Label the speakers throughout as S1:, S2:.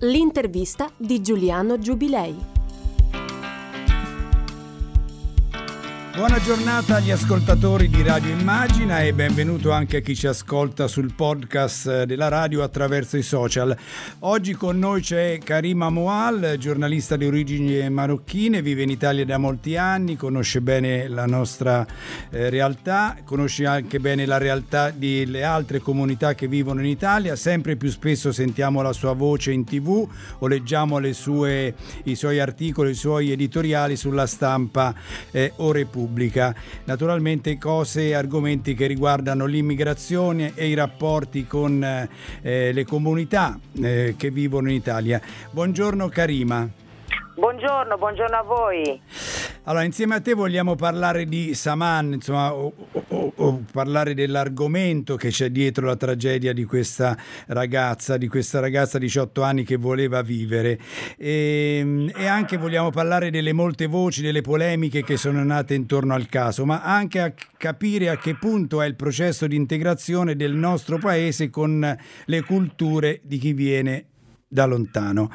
S1: L'intervista di Giuliano Giubilei.
S2: Buona giornata agli ascoltatori di Radio Immagina e benvenuto anche a chi ci ascolta sul podcast della radio attraverso i social. Oggi con noi c'è Karima Moal, giornalista di origini marocchine, vive in Italia da molti anni, conosce bene la nostra eh, realtà, conosce anche bene la realtà delle altre comunità che vivono in Italia, sempre più spesso sentiamo la sua voce in tv o leggiamo sue, i suoi articoli, i suoi editoriali sulla stampa eh, o Repubblica pubblica. Naturalmente cose e argomenti che riguardano l'immigrazione e i rapporti con eh, le comunità eh, che vivono in Italia. Buongiorno Karima.
S3: Buongiorno, buongiorno a voi.
S2: Allora, insieme a te vogliamo parlare di Saman, insomma, o, o, o, parlare dell'argomento che c'è dietro la tragedia di questa ragazza, di questa ragazza di 18 anni che voleva vivere. E, ehm, e anche vogliamo parlare delle molte voci, delle polemiche che sono nate intorno al caso, ma anche a capire a che punto è il processo di integrazione del nostro paese con le culture di chi viene da lontano.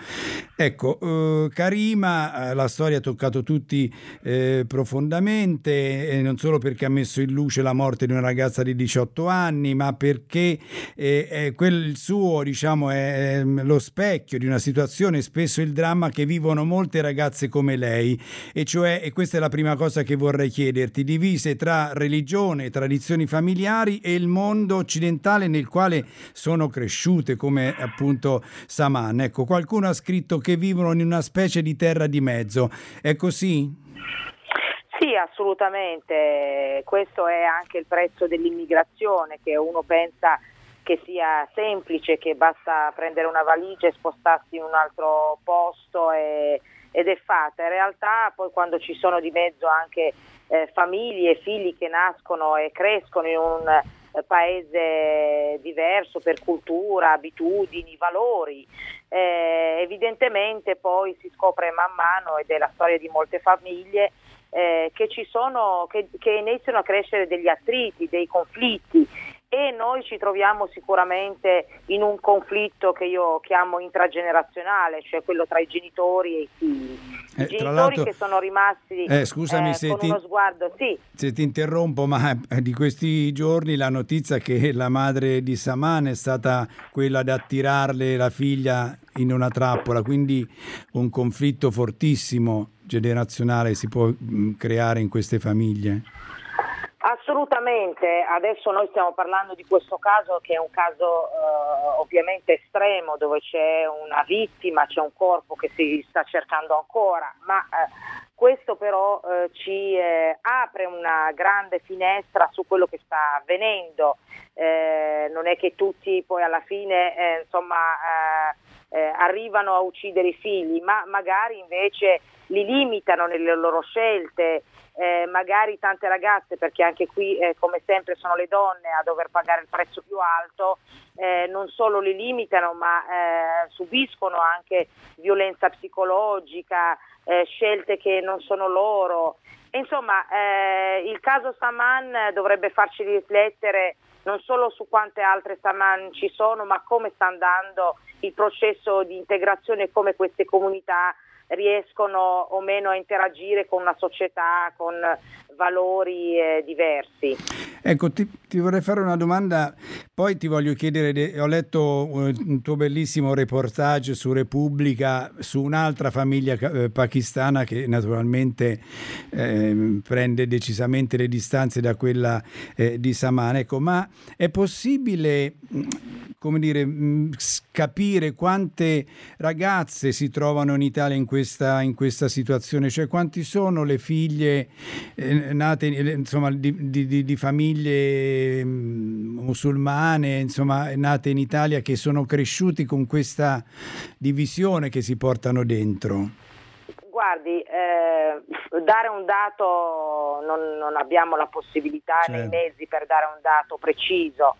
S2: Ecco, eh, Karima, eh, la storia ha toccato tutti eh, profondamente, e non solo perché ha messo in luce la morte di una ragazza di 18 anni, ma perché eh, quel suo, diciamo, è ehm, lo specchio di una situazione, spesso il dramma che vivono molte ragazze come lei, e cioè, e questa è la prima cosa che vorrei chiederti, divise tra religione, tradizioni familiari e il mondo occidentale nel quale sono cresciute, come appunto Samar. Oman. Ecco, qualcuno ha scritto che vivono in una specie di terra di mezzo. È così?
S3: Sì, assolutamente. Questo è anche il prezzo dell'immigrazione, che uno pensa che sia semplice, che basta prendere una valigia e spostarsi in un altro posto e, ed è fatta. In realtà poi quando ci sono di mezzo anche eh, famiglie figli che nascono e crescono in un paese diverso per cultura, abitudini, valori. Eh, evidentemente poi si scopre man mano, ed è la storia di molte famiglie, eh, che, ci sono, che, che iniziano a crescere degli attriti, dei conflitti e noi ci troviamo sicuramente in un conflitto che io chiamo intragenerazionale, cioè quello tra i genitori e i figli. I eh, genitori che sono rimasti
S2: eh, scusami, eh,
S3: con
S2: ti,
S3: uno sguardo, sì.
S2: Se ti interrompo, ma eh, di questi giorni la notizia che la madre di Saman è stata quella di attirarle la figlia in una trappola, quindi un conflitto fortissimo generazionale si può mm, creare in queste famiglie.
S3: Assolutamente, adesso noi stiamo parlando di questo caso che è un caso eh, ovviamente estremo dove c'è una vittima, c'è un corpo che si sta cercando ancora, ma eh, questo però eh, ci eh, apre una grande finestra su quello che sta avvenendo, eh, non è che tutti poi alla fine eh, arrivano a uccidere i figli, ma magari invece li limitano nelle loro scelte, eh, magari tante ragazze, perché anche qui eh, come sempre sono le donne a dover pagare il prezzo più alto, eh, non solo li limitano ma eh, subiscono anche violenza psicologica, eh, scelte che non sono loro. Insomma, eh, il caso Saman dovrebbe farci riflettere non solo su quante altre Saman ci sono, ma come sta andando il processo di integrazione e come queste comunità riescono o meno a interagire con una società con valori eh, diversi.
S2: Ecco, ti, ti, vorrei fare una domanda, poi ti voglio chiedere, ho letto un tuo bellissimo reportage su Repubblica su un'altra famiglia eh, pakistana che naturalmente eh, prende decisamente le distanze da quella eh, di Saman. Ecco, ma è possibile come dire, capire quante ragazze si trovano in Italia in questa, in questa situazione, cioè quanti sono le figlie eh, nate insomma, di, di, di, famiglie musulmane, insomma, nate in Italia che sono cresciuti con questa divisione che si portano dentro.
S3: Guardi, eh, dare un dato non, non abbiamo la possibilità certo. nei mezzi per dare un dato preciso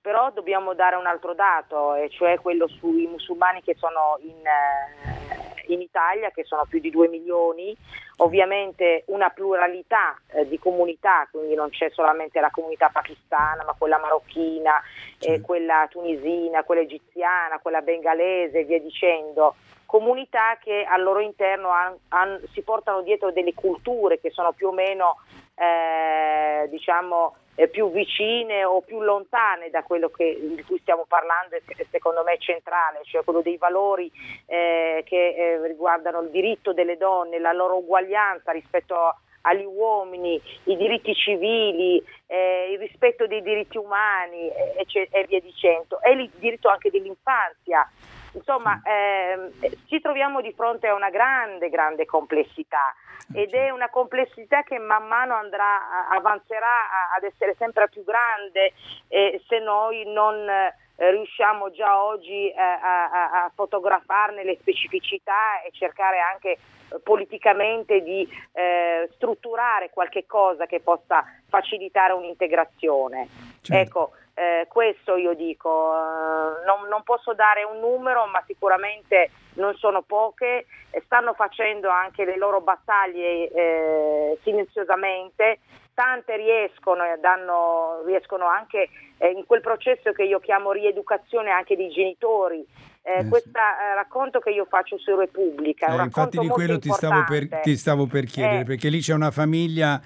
S3: però dobbiamo dare un altro dato, e cioè quello sui musulmani che sono in, eh, in Italia, che sono più di 2 milioni, ovviamente una pluralità eh, di comunità, quindi non c'è solamente la comunità pakistana, ma quella marocchina, eh, quella tunisina, quella egiziana, quella bengalese, via dicendo. Comunità che al loro interno han, han, si portano dietro delle culture che sono più o meno eh, diciamo eh, più vicine o più lontane da quello che, di cui stiamo parlando e secondo me è centrale, cioè quello dei valori eh, che eh, riguardano il diritto delle donne, la loro uguaglianza rispetto a agli uomini, i diritti civili, eh, il rispetto dei diritti umani e, e, e via dicendo, e il diritto anche dell'infanzia. Insomma, ehm, ci troviamo di fronte a una grande, grande complessità ed è una complessità che man mano andrà, avanzerà ad essere sempre più grande eh, se noi non eh, riusciamo già oggi eh, a, a, a, fotografarne le specificità e cercare anche eh, politicamente di eh, strutturare qualche cosa che possa facilitare un'integrazione. Certo. Ecco, eh, questo io dico, eh, non, non, posso dare un numero, ma sicuramente non sono poche, stanno facendo anche le loro battaglie eh, silenziosamente, tante riescono, danno, riescono anche eh, in quel processo che io chiamo rieducazione anche dei genitori, eh, eh, questo eh, racconto che io faccio su Repubblica.
S2: Eh, infatti di quello ti stavo, per, ti stavo, per, chiedere, eh. perché lì c'è una famiglia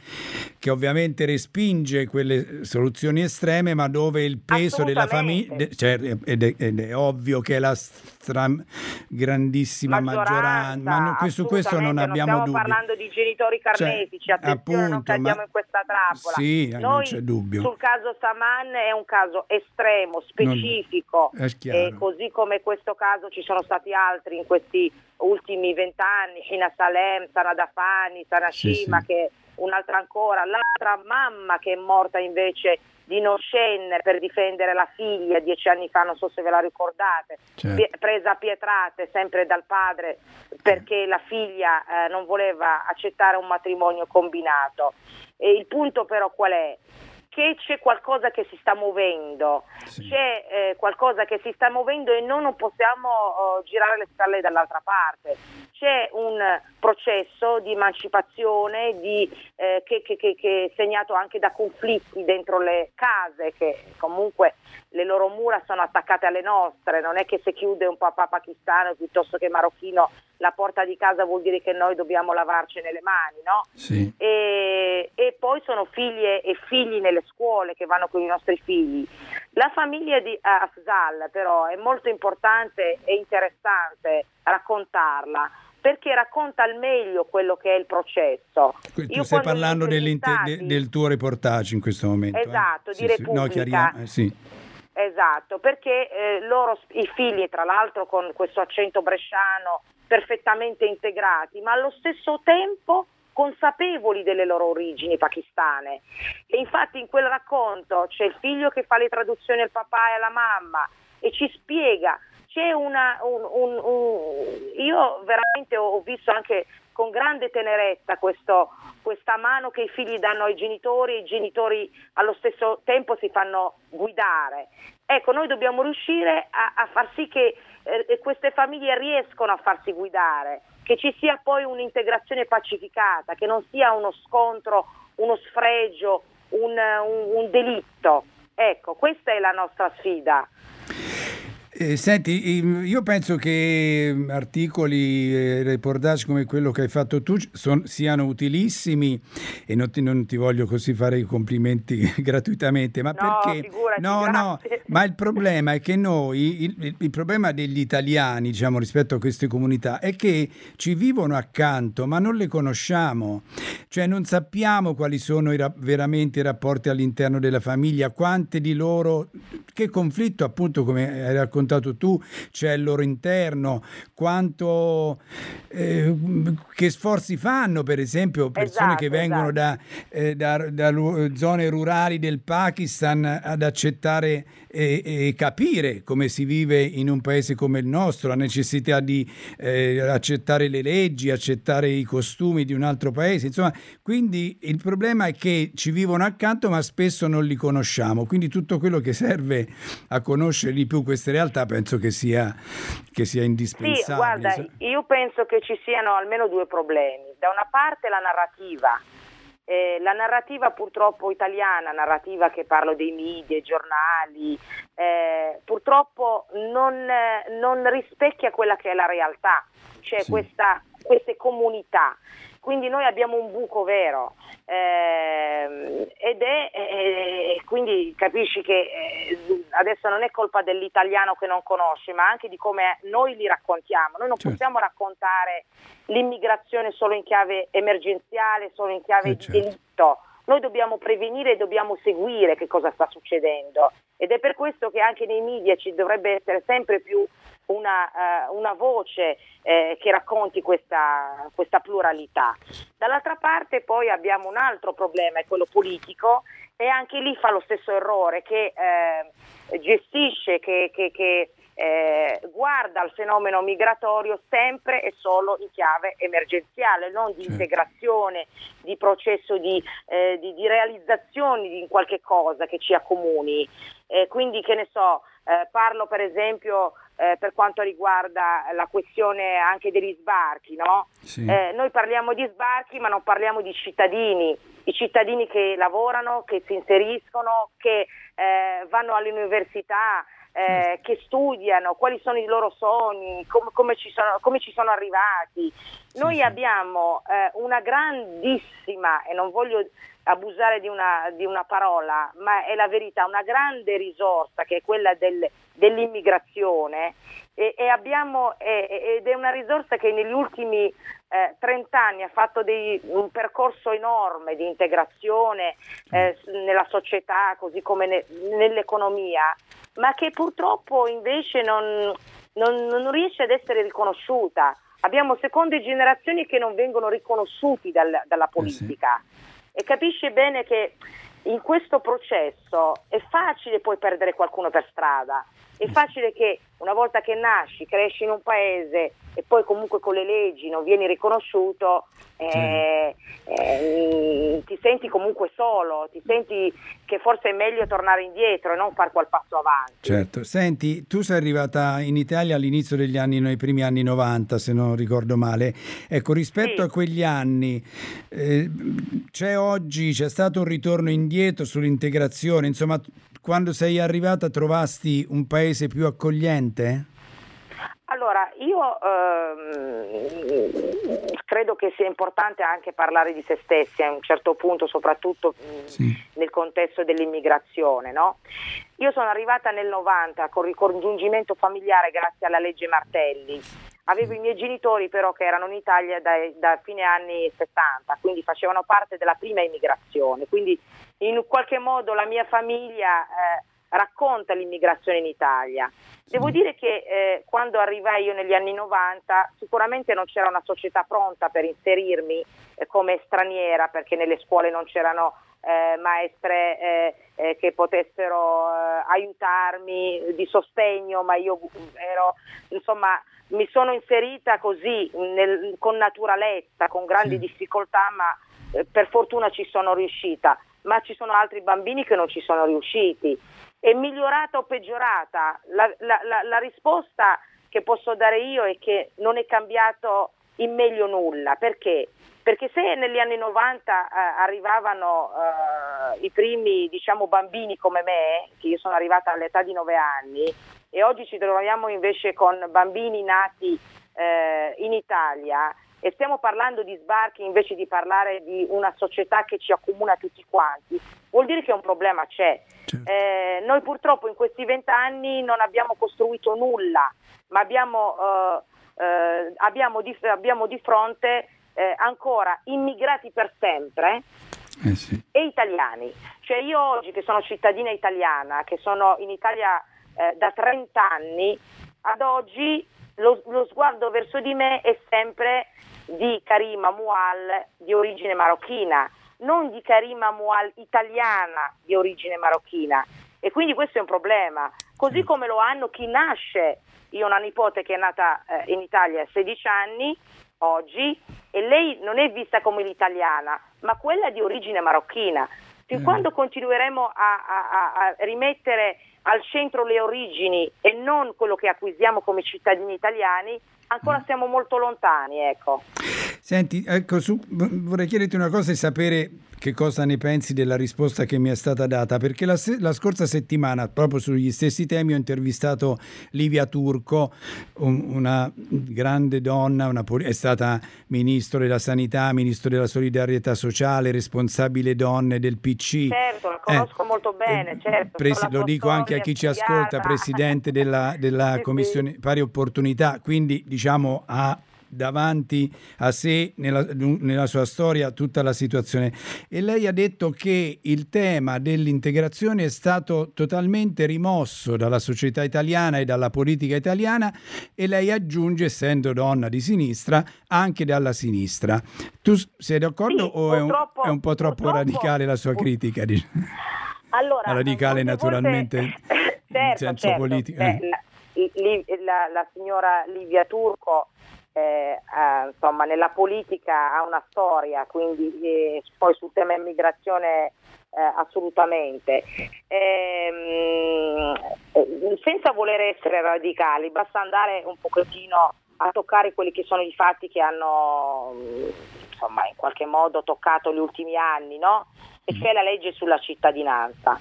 S2: che ovviamente respinge quelle soluzioni estreme, ma dove il peso della famiglia, cioè, ed, è, ed, è, ovvio che è la stra, grandissima maggioranza, maggioranza ma no, su questo non abbiamo
S3: dubbi. Stiamo parlando di genitori cioè, carnefici, cioè, attenzione, appunto, non cadiamo in questa trappola.
S2: Sì, Noi, non c'è dubbio.
S3: Sul caso Saman è un caso estremo, specifico, non, così come questo questo caso ci sono stati altri in questi ultimi vent'anni, Hina Salem, Sana Dafani, Sana Shima, sì, sì. che un'altra ancora, l'altra mamma che è morta invece di Noscen per difendere la figlia dieci anni fa, non so se ve la ricordate, certo. presa a pietrate sempre dal padre perché la figlia eh, non voleva accettare un matrimonio combinato. E il punto però qual è? Che c'è qualcosa che si sta muovendo, sì. c'è eh, qualcosa che si sta muovendo e noi non possiamo oh, girare le spalle dall'altra parte. C'è un processo di emancipazione di, eh, che, che, che, che, è segnato anche da conflitti dentro le case, che comunque le loro mura sono attaccate alle nostre, non è che se chiude un papà pakistano piuttosto che marocchino la porta di casa vuol dire che noi dobbiamo lavarcene le mani, no?
S2: Sì.
S3: E, e, poi sono figlie e figli nelle scuole che vanno con i nostri figli. La famiglia di Afzal però è molto importante e interessante raccontarla perché racconta al meglio quello che è il processo.
S2: Tu Io stai parlando de, del tuo reportage in questo momento.
S3: Eh? Esatto,
S2: eh?
S3: di sì, Repubblica.
S2: No, eh, sì.
S3: Esatto, perché eh, loro, i figli, tra l'altro con questo accento bresciano, perfettamente integrati, ma allo stesso tempo consapevoli delle loro origini pakistane. E infatti in quel racconto c'è il figlio che fa le traduzioni al papà e alla mamma e ci spiega. C'è una, un, un, un, io veramente ho visto anche con grande tenerezza questo, questa mano che i figli danno ai genitori e i genitori allo stesso tempo si fanno guidare. Ecco, noi dobbiamo riuscire a, a far sì che eh, queste famiglie riescono a farsi guidare, che ci sia poi un'integrazione pacificata, che non sia uno scontro, uno sfregio, un, un, un delitto. Ecco, questa è la nostra sfida.
S2: Eh, senti, io penso che articoli e reportage come quello che hai fatto tu son, siano utilissimi e non ti, non ti, voglio così fare i complimenti gratuitamente, ma
S3: no,
S2: perché...
S3: Figurati,
S2: no, no, ma il problema è che noi, il, il, il, problema degli italiani, diciamo, rispetto a queste comunità, è che ci vivono accanto, ma non le conosciamo, cioè non sappiamo quali sono i, veramente i rapporti all'interno della famiglia, quante di loro, che conflitto appunto come hai raccontato, raccontato tu, c'è il loro interno, quanto, eh, che sforzi fanno per esempio persone esatto, che vengono esatto. da, eh, da, da, zone rurali del Pakistan ad accettare e, e, capire come si vive in un paese come il nostro, la necessità di eh, accettare le leggi, accettare i costumi di un altro paese, insomma, quindi il problema è che ci vivono accanto ma spesso non li conosciamo, quindi tutto quello che serve a conoscere di più queste realtà penso che sia, che sia indispensabile.
S3: Sì, guarda, io penso che ci siano almeno due problemi. Da una parte la narrativa. Eh, la narrativa purtroppo italiana, narrativa che parlo dei media, giornali, eh, purtroppo non, non, rispecchia quella che è la realtà, cioè sì. questa, queste comunità. Quindi noi abbiamo un buco vero eh, ed è, eh, quindi capisci che eh, adesso non è colpa dell'italiano che non conosce, ma anche di come noi li raccontiamo. Noi non certo. possiamo raccontare l'immigrazione solo in chiave emergenziale, solo in chiave eh, di certo. delitto. Noi dobbiamo prevenire e dobbiamo seguire che cosa sta succedendo ed è per questo che anche nei media ci dovrebbe essere sempre più una, uh, una voce eh, che racconti questa, questa, pluralità. Dall'altra parte poi abbiamo un altro problema, è quello politico, e anche lì fa lo stesso errore che eh, gestisce, che, che, che eh, guarda al fenomeno migratorio sempre e solo in chiave emergenziale, non di integrazione, di processo di, eh, di, di realizzazione di qualche cosa che ci accomuni. Quindi che ne so, eh, parlo per esempio eh, per quanto riguarda la questione anche degli sbarchi, no? sì. eh, noi parliamo di sbarchi ma non parliamo di cittadini, i cittadini che lavorano, che si inseriscono, che eh, vanno all'università, eh, che studiano, quali sono i loro sogni, com- come, ci sono, come, ci sono, arrivati. Noi abbiamo eh, una grandissima, e non voglio abusare di una, di una, parola, ma è la verità, una grande risorsa che è quella del, dell'immigrazione e, e abbiamo, e, ed è una risorsa che negli ultimi eh, 30 anni ha fatto dei, un percorso enorme di integrazione eh, nella società così come ne, nell'economia ma che purtroppo invece non, non, non riesce ad essere riconosciuta. Abbiamo seconde generazioni che non vengono riconosciuti dal, dalla politica eh sì. E capisce bene che in questo processo è facile poi perdere qualcuno per strada, è facile che una volta che nasci, cresci in un paese e poi comunque con le leggi non vieni riconosciuto, eh, eh, ti senti comunque solo, ti senti che forse è meglio tornare indietro e non fare quel passo avanti.
S2: Certo, senti, tu sei arrivata in Italia all'inizio degli anni, nei primi anni 90 se non ricordo male, ecco rispetto sì. a quegli anni eh, c'è oggi, c'è stato un ritorno indietro sull'integrazione, insomma quando sei arrivata trovasti un paese più accogliente?
S3: Allora, io ehm, credo che sia importante anche parlare di se stessi a un certo punto, soprattutto sì. nel contesto dell'immigrazione. No? Io sono arrivata nel 90 con ricongiungimento familiare grazie alla legge Martelli. Avevo i miei genitori però che erano in Italia da, da fine anni 70, quindi facevano parte della prima immigrazione, quindi in qualche modo la mia famiglia eh, racconta l'immigrazione in Italia. Devo dire che eh, quando arrivai io negli anni 90 sicuramente non c'era una società pronta per inserirmi eh, come straniera perché nelle scuole non c'erano eh, maestre eh, eh, che potessero eh, aiutarmi di sostegno, ma io ero, insomma, mi sono inserita così nel, con naturalezza, con grandi sì. difficoltà, ma per fortuna ci sono riuscita. Ma ci sono altri bambini che non ci sono riusciti è migliorata o peggiorata? La, la, la, la, risposta che posso dare io è che non è cambiato in meglio nulla. Perché? Perché se negli anni 90 eh, arrivavano eh, i primi diciamo, bambini come me, che io sono arrivata all'età di 9 anni, e oggi ci troviamo invece con bambini nati eh, in Italia, e stiamo parlando di sbarchi invece di parlare di una società che ci accomuna tutti quanti, vuol dire che un problema c'è. Certo. Eh, noi purtroppo in questi vent'anni non abbiamo costruito nulla, ma abbiamo, eh, eh, abbiamo, di, abbiamo di, fronte eh, ancora immigrati per sempre eh sì. e italiani. Cioè io oggi che sono cittadina italiana, che sono in Italia eh, da 30 anni, ad oggi lo, lo sguardo verso di me è sempre di Karima Mual di origine marocchina, non di Karima Mual italiana di origine marocchina. E quindi questo è un problema. Così come lo hanno chi nasce. Io ho una nipote che è nata eh, in Italia a 16 anni, oggi, e lei non è vista come l'italiana, ma quella di origine marocchina. fin mm. quando continueremo a, a, a rimettere al centro le origini e non quello che acquisiamo come cittadini italiani, ancora mm. siamo molto lontani. Ecco.
S2: Senti, ecco, su, vorrei chiederti una cosa e sapere che cosa ne pensi della risposta che mi è stata data, perché la, la, scorsa settimana, proprio sugli stessi temi, ho intervistato Livia Turco, un, una grande donna, una, è stata ministro della sanità, ministro della solidarietà sociale, responsabile donne del PC.
S3: Certo, la conosco eh, molto bene, eh, certo.
S2: Presi, lo dico anche a chi ci ascolta, presidente della, della sì, Commissione sì. Pari Opportunità, quindi diciamo ha davanti a sé nella, nella, sua storia tutta la situazione e lei ha detto che il tema dell'integrazione è stato totalmente rimosso dalla società italiana e dalla politica italiana e lei aggiunge essendo donna di sinistra anche dalla sinistra tu sei d'accordo
S3: sì,
S2: o è un, è un, po' troppo radicale la sua critica?
S3: Allora,
S2: radicale naturalmente
S3: certo,
S2: in senso
S3: certo,
S2: politico
S3: eh. La, la, la signora Livia Turco eh, eh, insomma, nella politica ha una storia, quindi eh, poi sul tema immigrazione eh, assolutamente. Ehm, eh, senza voler essere radicali, basta andare un pochettino a toccare quelli che sono i fatti che hanno insomma, in qualche modo toccato gli ultimi anni, no? E cioè la legge sulla cittadinanza.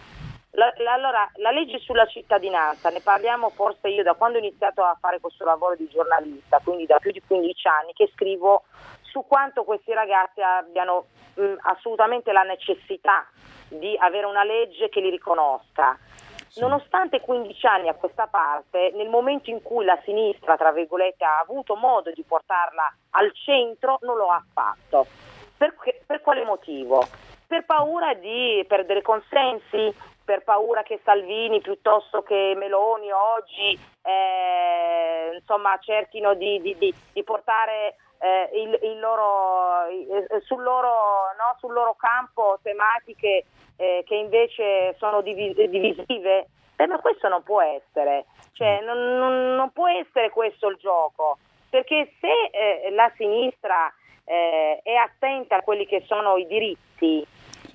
S3: La, la, allora, la legge sulla cittadinanza, ne parliamo forse io da quando ho iniziato a fare questo lavoro di giornalista, quindi da più di 15 anni, che scrivo su quanto questi ragazzi abbiano mh, assolutamente la necessità di avere una legge che li riconosca. Nonostante 15 anni a questa parte, nel momento in cui la sinistra, tra virgolette, ha avuto modo di portarla al centro, non lo ha fatto. Per, per quale motivo? Per paura di perdere consensi, per paura che Salvini piuttosto che Meloni oggi eh, insomma, cerchino di, di, di, di portare eh, il, il loro, eh, sul, loro, no, sul, loro, campo tematiche eh, che invece sono divis- divisive. Eh, ma questo non può essere, cioè, non, non, non, può essere questo il gioco, perché se eh, la sinistra è attenta a quelli che sono i diritti,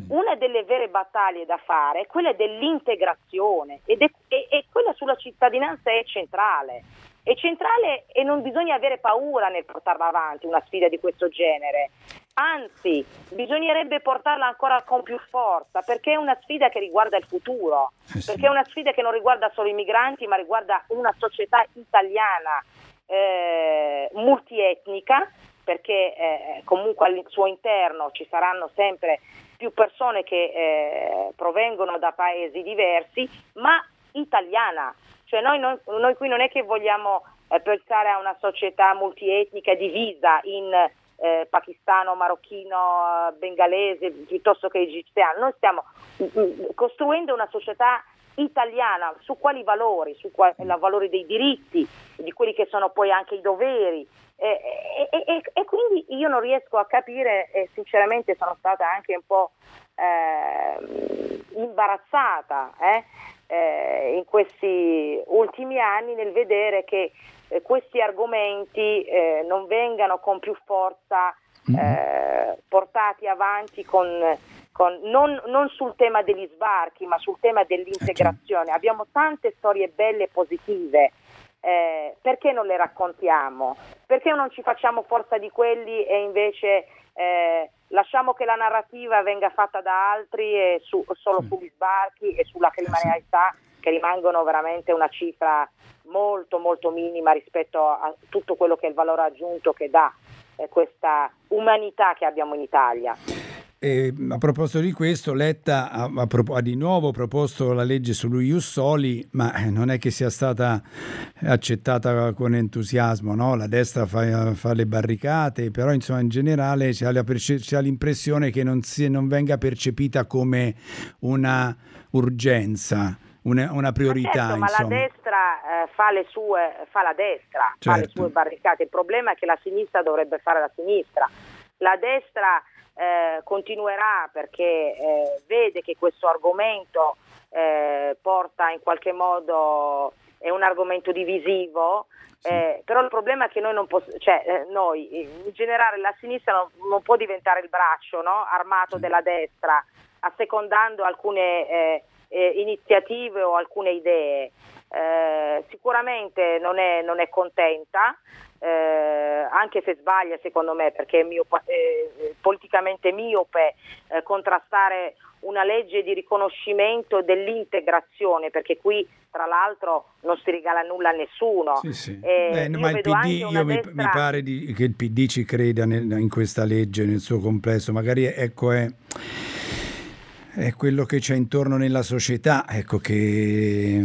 S3: una delle vere battaglie da fare è quella dell'integrazione ed è, e, e quella sulla cittadinanza è centrale. È centrale e non bisogna avere paura nel portarla avanti una sfida di questo genere. Anzi, bisognerebbe portarla ancora con più forza perché è una sfida che riguarda il futuro, eh sì. perché è una sfida che non riguarda solo i migranti ma riguarda una società italiana eh, multietnica perché eh, comunque al suo interno ci saranno sempre più persone che eh, provengono da paesi diversi, ma italiana. Cioè noi, non, noi qui non è che vogliamo eh, pensare a una società multietnica divisa in eh, pakistano, marocchino, bengalese piuttosto che egiziano. Noi stiamo mm, mm, costruendo una società italiana su quali valori, su quali valori dei diritti, di quelli che sono poi anche i doveri, e, e, e, e, quindi io non riesco a capire e sinceramente sono stata anche un po' eh, imbarazzata eh, eh, in questi ultimi anni nel vedere che eh, questi argomenti eh, non vengano con più forza mm-hmm. portati avanti con, con, non, non, sul tema degli sbarchi ma sul tema dell'integrazione. Abbiamo tante storie belle e positive eh, perché non le raccontiamo? Perché non ci facciamo forza di quelli e invece eh, lasciamo che la narrativa venga fatta da altri e su, solo sugli sbarchi e sulla criminalità che rimangono veramente una cifra molto molto minima rispetto a tutto quello che è il valore aggiunto che dà eh, questa umanità che abbiamo in Italia.
S2: E a proposito di questo, Letta ha, ha, ha, di nuovo proposto la legge sullo Ius Soli, ma eh, non è che sia stata accettata con entusiasmo. No? La destra fa, fa, le barricate, però insomma, in generale si ha, perce- si ha l'impressione che non, si, non, venga percepita come una urgenza. Una, una priorità,
S3: ma, certo,
S2: ma
S3: la destra eh, fa, le sue, fa la destra, certo. fa le certo. sue barricate. Il problema è che la sinistra dovrebbe fare la sinistra. La destra eh, continuerà perché eh, vede che questo argomento eh, porta in qualche modo, è un argomento divisivo. Eh, però il problema è che noi non possiamo, cioè eh, noi in generale la sinistra non, non, può diventare il braccio no? armato sì. della destra, assecondando alcune eh, eh, iniziative o alcune idee. Eh, sicuramente non è, non è contenta, eh, anche se sbaglia secondo me perché è miope, eh, politicamente miope eh, contrastare una legge di riconoscimento dell'integrazione perché qui tra l'altro non si regala nulla a nessuno.
S2: Sì, sì. Beh, ma il PD, mi, destra... mi, pare di, che il PD ci creda nel, in questa legge nel suo complesso, magari ecco è è quello che c'è intorno nella società, ecco che...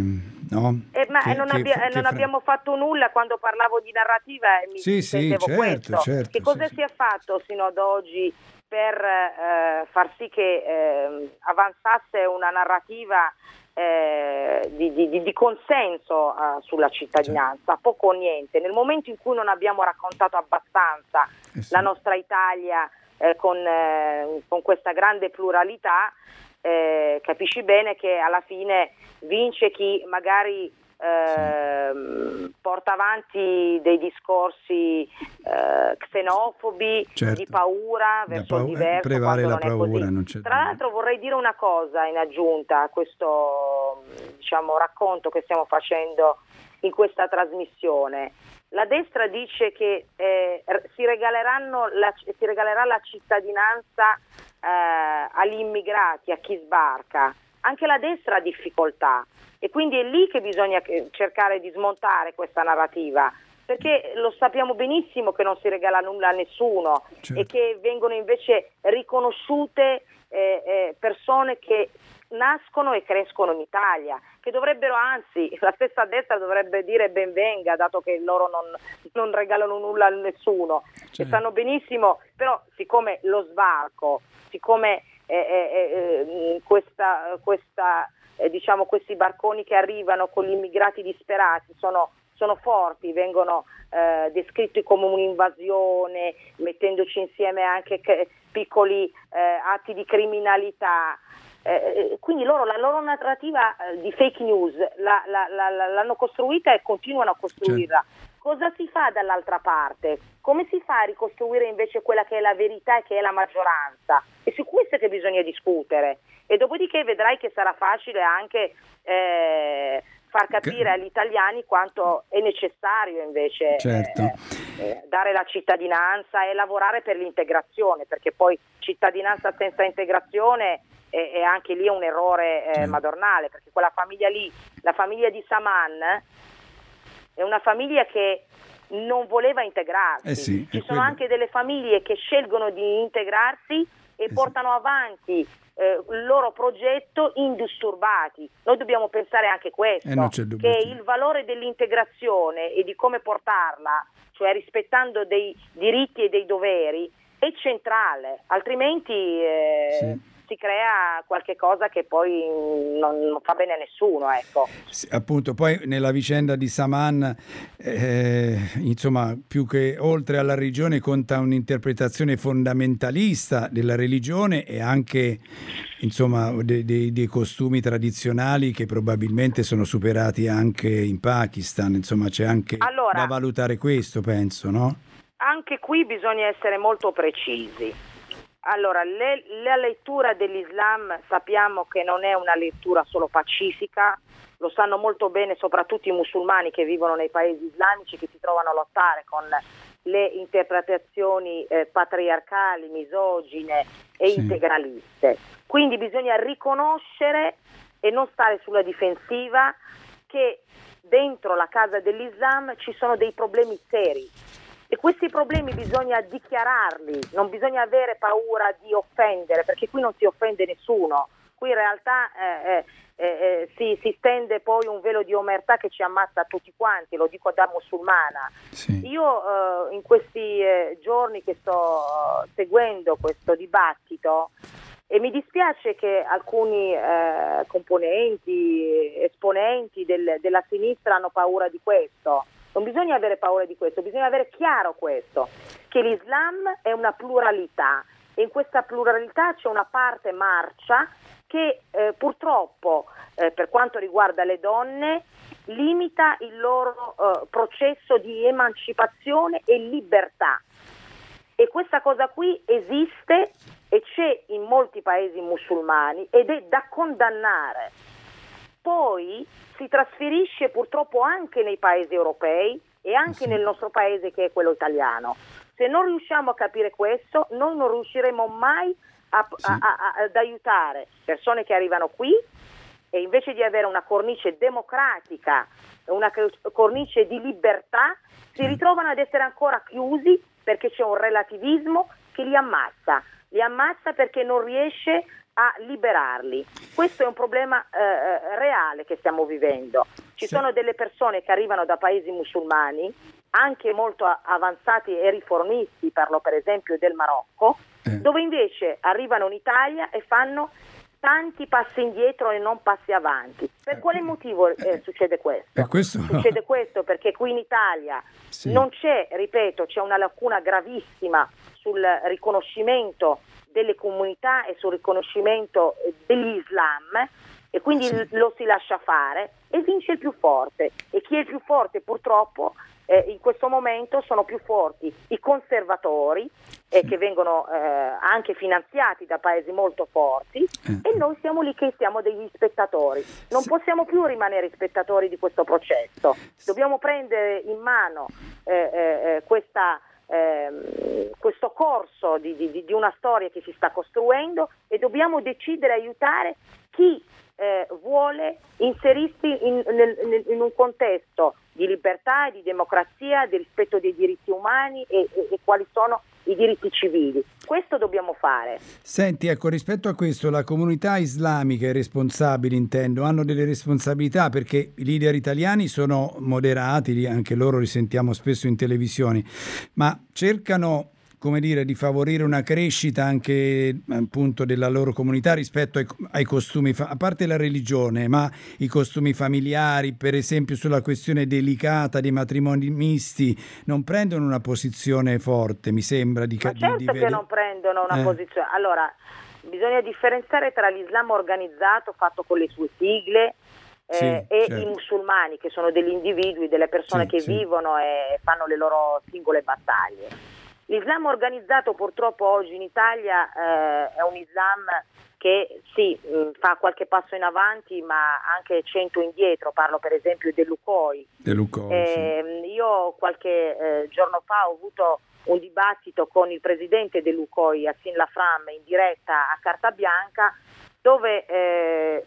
S2: No?
S3: Eh, ma
S2: che,
S3: non, abbia, che, non abbiamo fatto nulla quando parlavo di narrativa e mi
S2: sì, sì, certo. Certo,
S3: che cosa
S2: sì,
S3: si è fatto sino ad oggi per eh, far sì che eh, avanzasse una narrativa eh, di, di, di, consenso uh, sulla cittadinanza, poco o niente. Nel momento in cui non abbiamo raccontato abbastanza eh sì. la nostra Italia eh, con, eh, con, questa grande pluralità, eh, capisci bene che alla fine vince chi magari eh, sì. porta avanti dei discorsi eh, xenofobi, certo. di paura verso
S2: il
S3: diverso.
S2: Prevale la
S3: paura, Tra l'altro vorrei dire una cosa in aggiunta a questo diciamo, racconto che stiamo facendo in questa trasmissione. La destra dice che eh, si, la, si, regalerà la cittadinanza eh, agli immigrati, a chi sbarca. Anche la destra ha difficoltà e quindi è lì che bisogna cercare di smontare questa narrativa perché lo sappiamo benissimo che non si regala nulla a nessuno certo. e che vengono invece riconosciute eh, eh, persone che nascono e crescono in Italia, che dovrebbero anzi, la stessa destra dovrebbe dire benvenga, dato che loro non, non regalano nulla a nessuno, certo. e sanno benissimo, però siccome lo sbarco, siccome eh, eh, eh questa, questa, eh, diciamo, questi barconi che arrivano con gli immigrati disperati sono sono forti, vengono eh, descritti come un'invasione, mettendoci insieme anche che, piccoli eh, atti di criminalità. Eh, quindi loro, la loro narrativa eh, di fake news la, la, la, l'hanno costruita e continuano a costruirla. Certo. Cosa si fa dall'altra parte? Come si fa a ricostruire invece quella che è la verità e che è la maggioranza? È su questo che bisogna discutere. E dopodiché vedrai che sarà facile anche eh, far capire agli italiani quanto è necessario invece certo. eh, eh, dare la cittadinanza e lavorare per l'integrazione, perché poi cittadinanza senza integrazione è, è anche lì un errore eh, madornale, perché quella famiglia lì, la famiglia di Saman, è una famiglia che non voleva integrarsi.
S2: Eh sì,
S3: Ci sono quello. anche delle famiglie che scelgono di integrarsi e eh portano sì. avanti eh, il loro progetto indisturbati. Noi dobbiamo pensare anche questo,
S2: eh,
S3: che il valore dell'integrazione e di come portarla, cioè rispettando dei diritti e dei doveri, è centrale, altrimenti eh, sì si crea qualche cosa che poi non, non fa bene a nessuno. Ecco.
S2: Sì, appunto, poi nella vicenda di Saman, eh, insomma, più che oltre alla religione conta un'interpretazione fondamentalista della religione e anche insomma, dei, dei, dei costumi tradizionali che probabilmente sono superati anche in Pakistan. Insomma, c'è anche allora, da valutare questo, penso, no?
S3: Anche qui bisogna essere molto precisi allora, le, la lettura dell'Islam sappiamo che non è una lettura solo pacifica, lo sanno molto bene soprattutto i musulmani che vivono nei paesi islamici che si trovano a lottare con le interpretazioni eh, patriarcali, misogine e sì. integraliste. Quindi bisogna riconoscere e non stare sulla difensiva che dentro la casa dell'Islam ci sono dei problemi seri e questi problemi bisogna dichiararli, non bisogna avere paura di offendere, perché qui non si offende nessuno, qui in realtà eh, eh, eh, eh si, si, stende poi un velo di omertà che ci ammazza tutti quanti, lo dico da musulmana. Sì. Io eh, in questi eh, giorni che sto seguendo questo dibattito, e mi dispiace che alcuni eh, componenti, esponenti del, della sinistra hanno paura di questo. Non bisogna avere paura di questo, bisogna avere chiaro questo, che l'Islam è una pluralità e in questa pluralità c'è una parte marcia che eh, purtroppo eh, per quanto riguarda le donne limita il loro eh, processo di emancipazione e libertà. E questa cosa qui esiste e c'è in molti paesi musulmani ed è da condannare. Poi si trasferisce purtroppo anche nei paesi europei e anche sì. nel nostro paese che è quello italiano. Se non riusciamo a capire questo, noi non riusciremo mai a, sì. a, a, ad aiutare persone che arrivano qui e invece di avere una cornice democratica, una cornice di libertà, si ritrovano ad essere ancora chiusi perché c'è un relativismo che li ammazza. Li ammazza perché non riesce a liberarli. Questo è un problema eh, eh, reale che stiamo vivendo. Ci sì. sono delle persone che arrivano da paesi musulmani, anche molto avanzati e riformisti, parlo per esempio del Marocco, eh. dove invece arrivano in Italia e fanno tanti passi indietro e non passi avanti. Per quale eh, motivo eh, eh, succede questo?
S2: questo?
S3: Succede questo perché qui in Italia sì. non c'è, ripeto, c'è una lacuna gravissima sul riconoscimento delle comunità e sul riconoscimento degli Islam e quindi sì. lo si lascia fare e vince il più forte e chi è il più forte purtroppo eh, in questo momento sono più forti i conservatori eh, sì. che vengono eh, anche finanziati da paesi molto forti eh. e noi siamo lì che siamo degli spettatori. Non sì. possiamo più rimanere spettatori di questo processo, dobbiamo prendere in mano eh, eh, questa ehm, questo corso di, di, di, una storia che si sta costruendo e dobbiamo decidere aiutare chi eh, vuole inserirsi in, nel, in, un contesto di libertà, di democrazia, di rispetto dei diritti umani e, e, e quali sono i diritti civili. Questo dobbiamo fare.
S2: Senti, ecco, rispetto a questo, la comunità islamica, i responsabili intendo, hanno delle responsabilità perché i leader italiani sono moderati, anche loro li sentiamo spesso in televisione, ma cercano come dire, di favorire una crescita anche appunto della loro comunità rispetto ai, ai costumi, a parte la religione, ma i costumi familiari, per esempio sulla questione delicata dei matrimoni misti, non prendono una posizione forte, mi sembra di
S3: capire. Certo
S2: di
S3: che non prendono una eh. posizione. Allora, bisogna differenziare tra l'Islam organizzato fatto con le sue sigle eh, sì, e certo. i musulmani che sono degli individui, delle persone sì, che sì. vivono e fanno le loro singole battaglie. L'Islam organizzato purtroppo oggi in Italia eh, è un Islam che sì, mm, fa qualche passo in avanti ma anche cento indietro, parlo per esempio dell'UCOI.
S2: dell'UCOI
S3: eh, sì. Io qualche eh, giorno fa ho avuto un dibattito con il presidente dell'UCOI, Assin Lafram, in diretta a Carta Bianca, dove eh,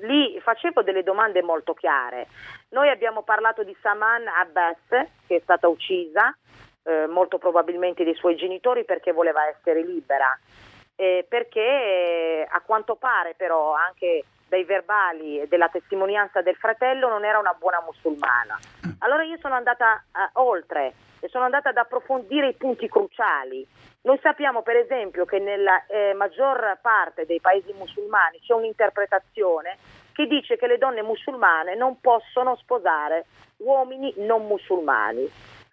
S3: lì facevo delle domande molto chiare. Noi abbiamo parlato di Saman Abbas, che è stata uccisa, eh, molto probabilmente dei suoi genitori perché voleva essere libera, eh, perché a quanto pare però anche dai verbali e della testimonianza del fratello non era una buona musulmana. Allora io sono andata eh, oltre e sono andata ad approfondire i punti cruciali. Noi sappiamo per esempio che nella eh, maggior parte dei paesi musulmani c'è un'interpretazione che dice che le donne musulmane non possono sposare uomini non musulmani.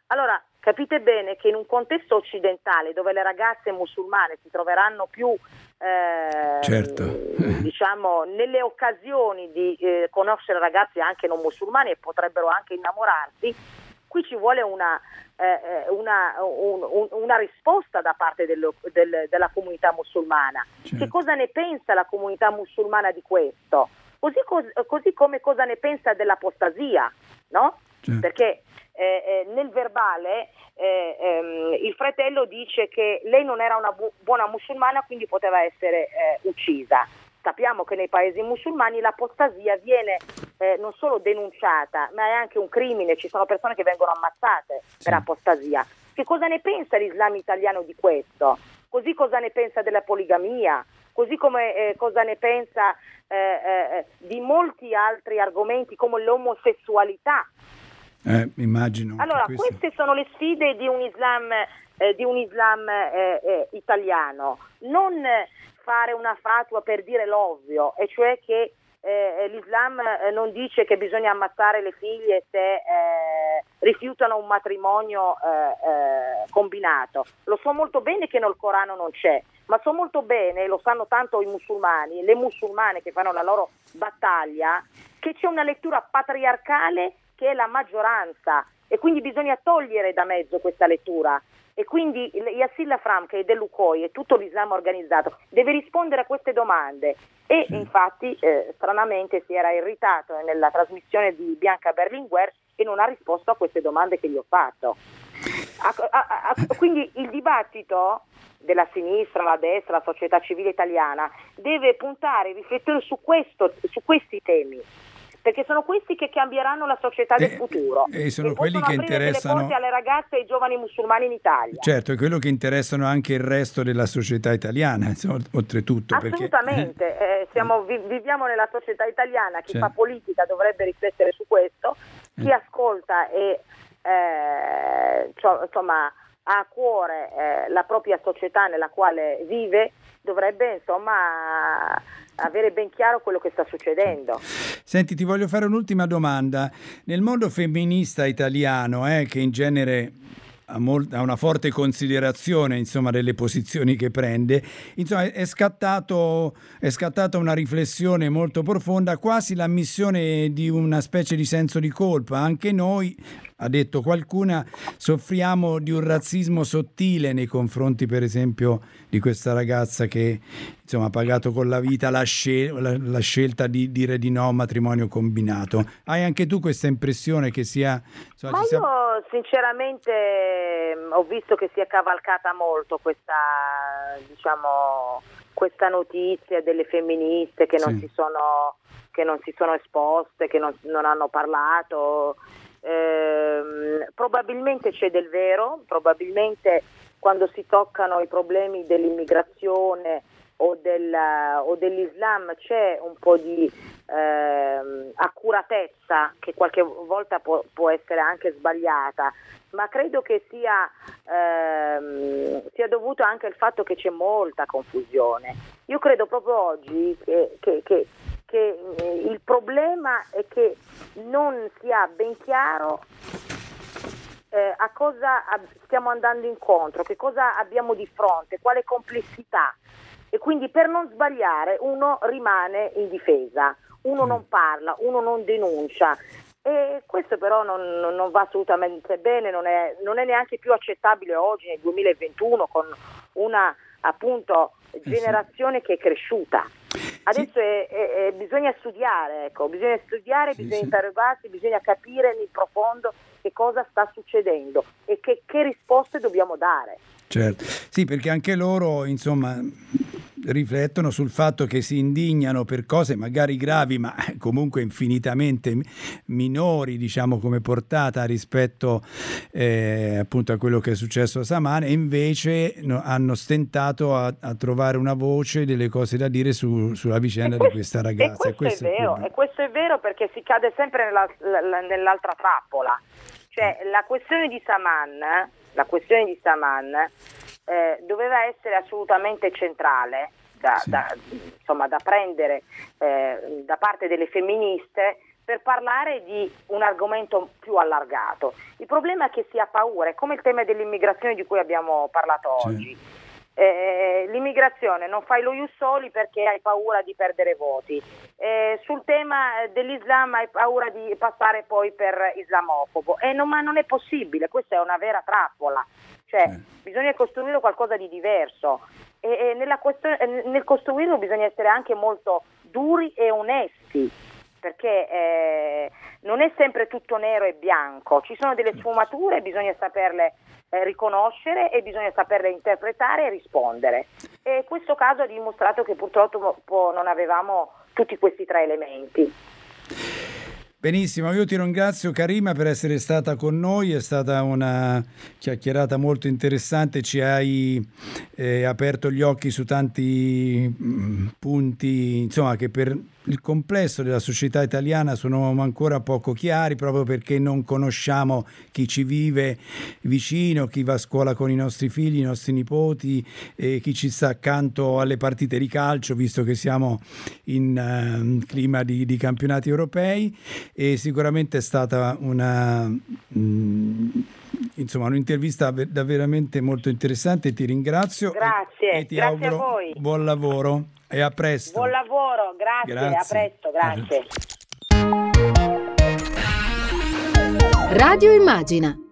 S3: Allora, capite bene che in un contesto occidentale dove le ragazze musulmane si troveranno più eh,
S2: certo.
S3: diciamo, nelle occasioni di eh, conoscere ragazzi anche non musulmani e potrebbero anche innamorarsi, qui ci vuole una, eh, eh una, un, un, una risposta da parte dello, del, della comunità musulmana. Certo. Che cosa ne pensa la comunità musulmana di questo? Così, così come cosa ne pensa dell'apostasia, no? Certo. Perché eh, eh, nel verbale eh, ehm, il fratello dice che lei non era una bu- buona musulmana, quindi poteva essere eh, uccisa. Sappiamo che nei paesi musulmani l'apostasia viene eh, non solo denunciata, ma è anche un crimine, ci sono persone che vengono ammazzate sì. per apostasia. Che cosa ne pensa l'Islam italiano di questo? Così cosa ne pensa della poligamia? Così come eh, cosa ne pensa di molti altri argomenti come l'omosessualità?
S2: Eh, immagino.
S3: Allora, queste sono le sfide di un Islam, eh, di un Islam eh, eh italiano. Non fare una fatua per dire l'ovvio, e cioè che eh, l'Islam eh, non dice che bisogna ammazzare le figlie se rifiutano un matrimonio combinato. Lo so molto bene che nel Corano non c'è, ma so molto bene, lo sanno tanto i musulmani, le musulmane che fanno la loro battaglia, che c'è una lettura patriarcale che è la maggioranza e quindi bisogna togliere da mezzo questa lettura. E quindi Yassila Fram che è dell'UCOI e tutto l'Islam organizzato deve rispondere a queste domande. E infatti eh, stranamente si era irritato nella trasmissione di Bianca Berlinguer e non ha risposto a queste domande che gli ho fatto. A, a, a, quindi il dibattito della sinistra, la destra, la società civile italiana deve puntare, riflettere su, questo, su questi temi perché sono questi che cambieranno la società del futuro
S2: e sono e quelli che interessano
S3: le alle ragazze e ai giovani musulmani in Italia.
S2: Certo, è quello che interessano anche il resto della società italiana, insomma, oltretutto.
S3: Assolutamente, perché... eh, siamo, vi, viviamo nella società italiana, chi certo. fa politica dovrebbe riflettere su questo, chi eh. ascolta e eh, insomma ha a cuore eh, la propria società nella quale vive dovrebbe insomma avere ben chiaro quello che sta succedendo.
S2: Senti, ti voglio fare un'ultima domanda. Nel mondo femminista italiano, eh, che in genere ha, una forte considerazione insomma, delle posizioni che prende, insomma, è, scattato, è scattata una riflessione molto profonda, quasi l'ammissione di una specie di senso di colpa. Anche noi ha detto qualcuna, soffriamo di un razzismo sottile nei confronti, per esempio, di questa ragazza che insomma, ha pagato con la vita la, scel- la, la scelta di dire di no a un matrimonio combinato. Hai anche tu questa impressione che sia...
S3: Insomma, Ma io sia... sinceramente mm, ho visto che si è cavalcata molto questa, diciamo, questa notizia delle femministe che non, sì. si, sono, che non si sono esposte, che non, non hanno parlato eh, probabilmente c'è del vero, probabilmente quando si toccano i problemi dell'immigrazione o, del, o dell'Islam c'è un po' di eh, accuratezza che qualche volta può, può, essere anche sbagliata, ma credo che sia, ehm, sia, dovuto anche al fatto che c'è molta confusione. Io credo proprio oggi che, che, che che eh, il problema è che non si ha ben chiaro eh, a cosa stiamo andando incontro, che cosa abbiamo di fronte, quale complessità. E quindi per non sbagliare uno rimane in difesa, uno non parla, uno non denuncia. E questo però non, non va assolutamente bene, non è, non è, neanche più accettabile oggi nel 2021 con una appunto generazione che è cresciuta. Adesso è, è, è, bisogna studiare, ecco, bisogna studiare, sì, bisogna sì. interrogarsi, bisogna capire nel profondo che cosa sta succedendo e che, che risposte dobbiamo dare.
S2: Certo, sì, perché anche loro, insomma, riflettono sul fatto che si indignano per cose magari gravi, ma comunque infinitamente minori, diciamo, come portata rispetto eh, appunto a quello che è successo a Saman, e invece no, hanno stentato a, a, trovare una voce, delle cose da dire su, sulla vicenda questo, di questa ragazza.
S3: E questo, e questo è vero, e questo è vero perché si cade sempre nella, nell'altra trappola. Cioè, la questione di Saman, la questione di Saman eh, doveva essere assolutamente centrale da, sì. da, insomma, da prendere eh, da parte delle femministe per parlare di un argomento più allargato. Il problema è che si ha paura, è come il tema dell'immigrazione di cui abbiamo parlato sì. oggi. Eh, l'immigrazione non fai lo ius soli perché hai paura di perdere voti. Eh, sul tema dell'Islam hai paura di passare poi per islamofobo. Eh, no, ma non è possibile, questa è una vera trappola. Cioè, sì. bisogna costruire qualcosa di diverso e, e question- nel costruirlo bisogna essere anche molto duri e onesti perché eh, non è sempre tutto nero e bianco, ci sono delle sfumature, bisogna saperle eh, riconoscere e bisogna saperle interpretare e rispondere. E questo caso ha dimostrato che purtroppo non avevamo tutti questi tre elementi.
S2: Benissimo, io ti ringrazio Karima per essere stata con noi, è stata una chiacchierata molto interessante, ci hai eh, aperto gli occhi su tanti mh, mm, punti, insomma, che per il complesso della società italiana sono ancora poco chiari proprio perché non conosciamo chi ci vive vicino, chi va a scuola con i nostri figli, i nostri nipoti, e chi ci sta accanto alle partite di calcio, visto che siamo in uh, clima di, di, campionati europei. E sicuramente è stata una... Mm, insomma, un'intervista davvero molto interessante, ti ringrazio
S3: grazie,
S2: e, e ti grazie auguro buon lavoro. E a presto.
S3: Buon lavoro, grazie, grazie. a presto, grazie.
S1: Radio Immagina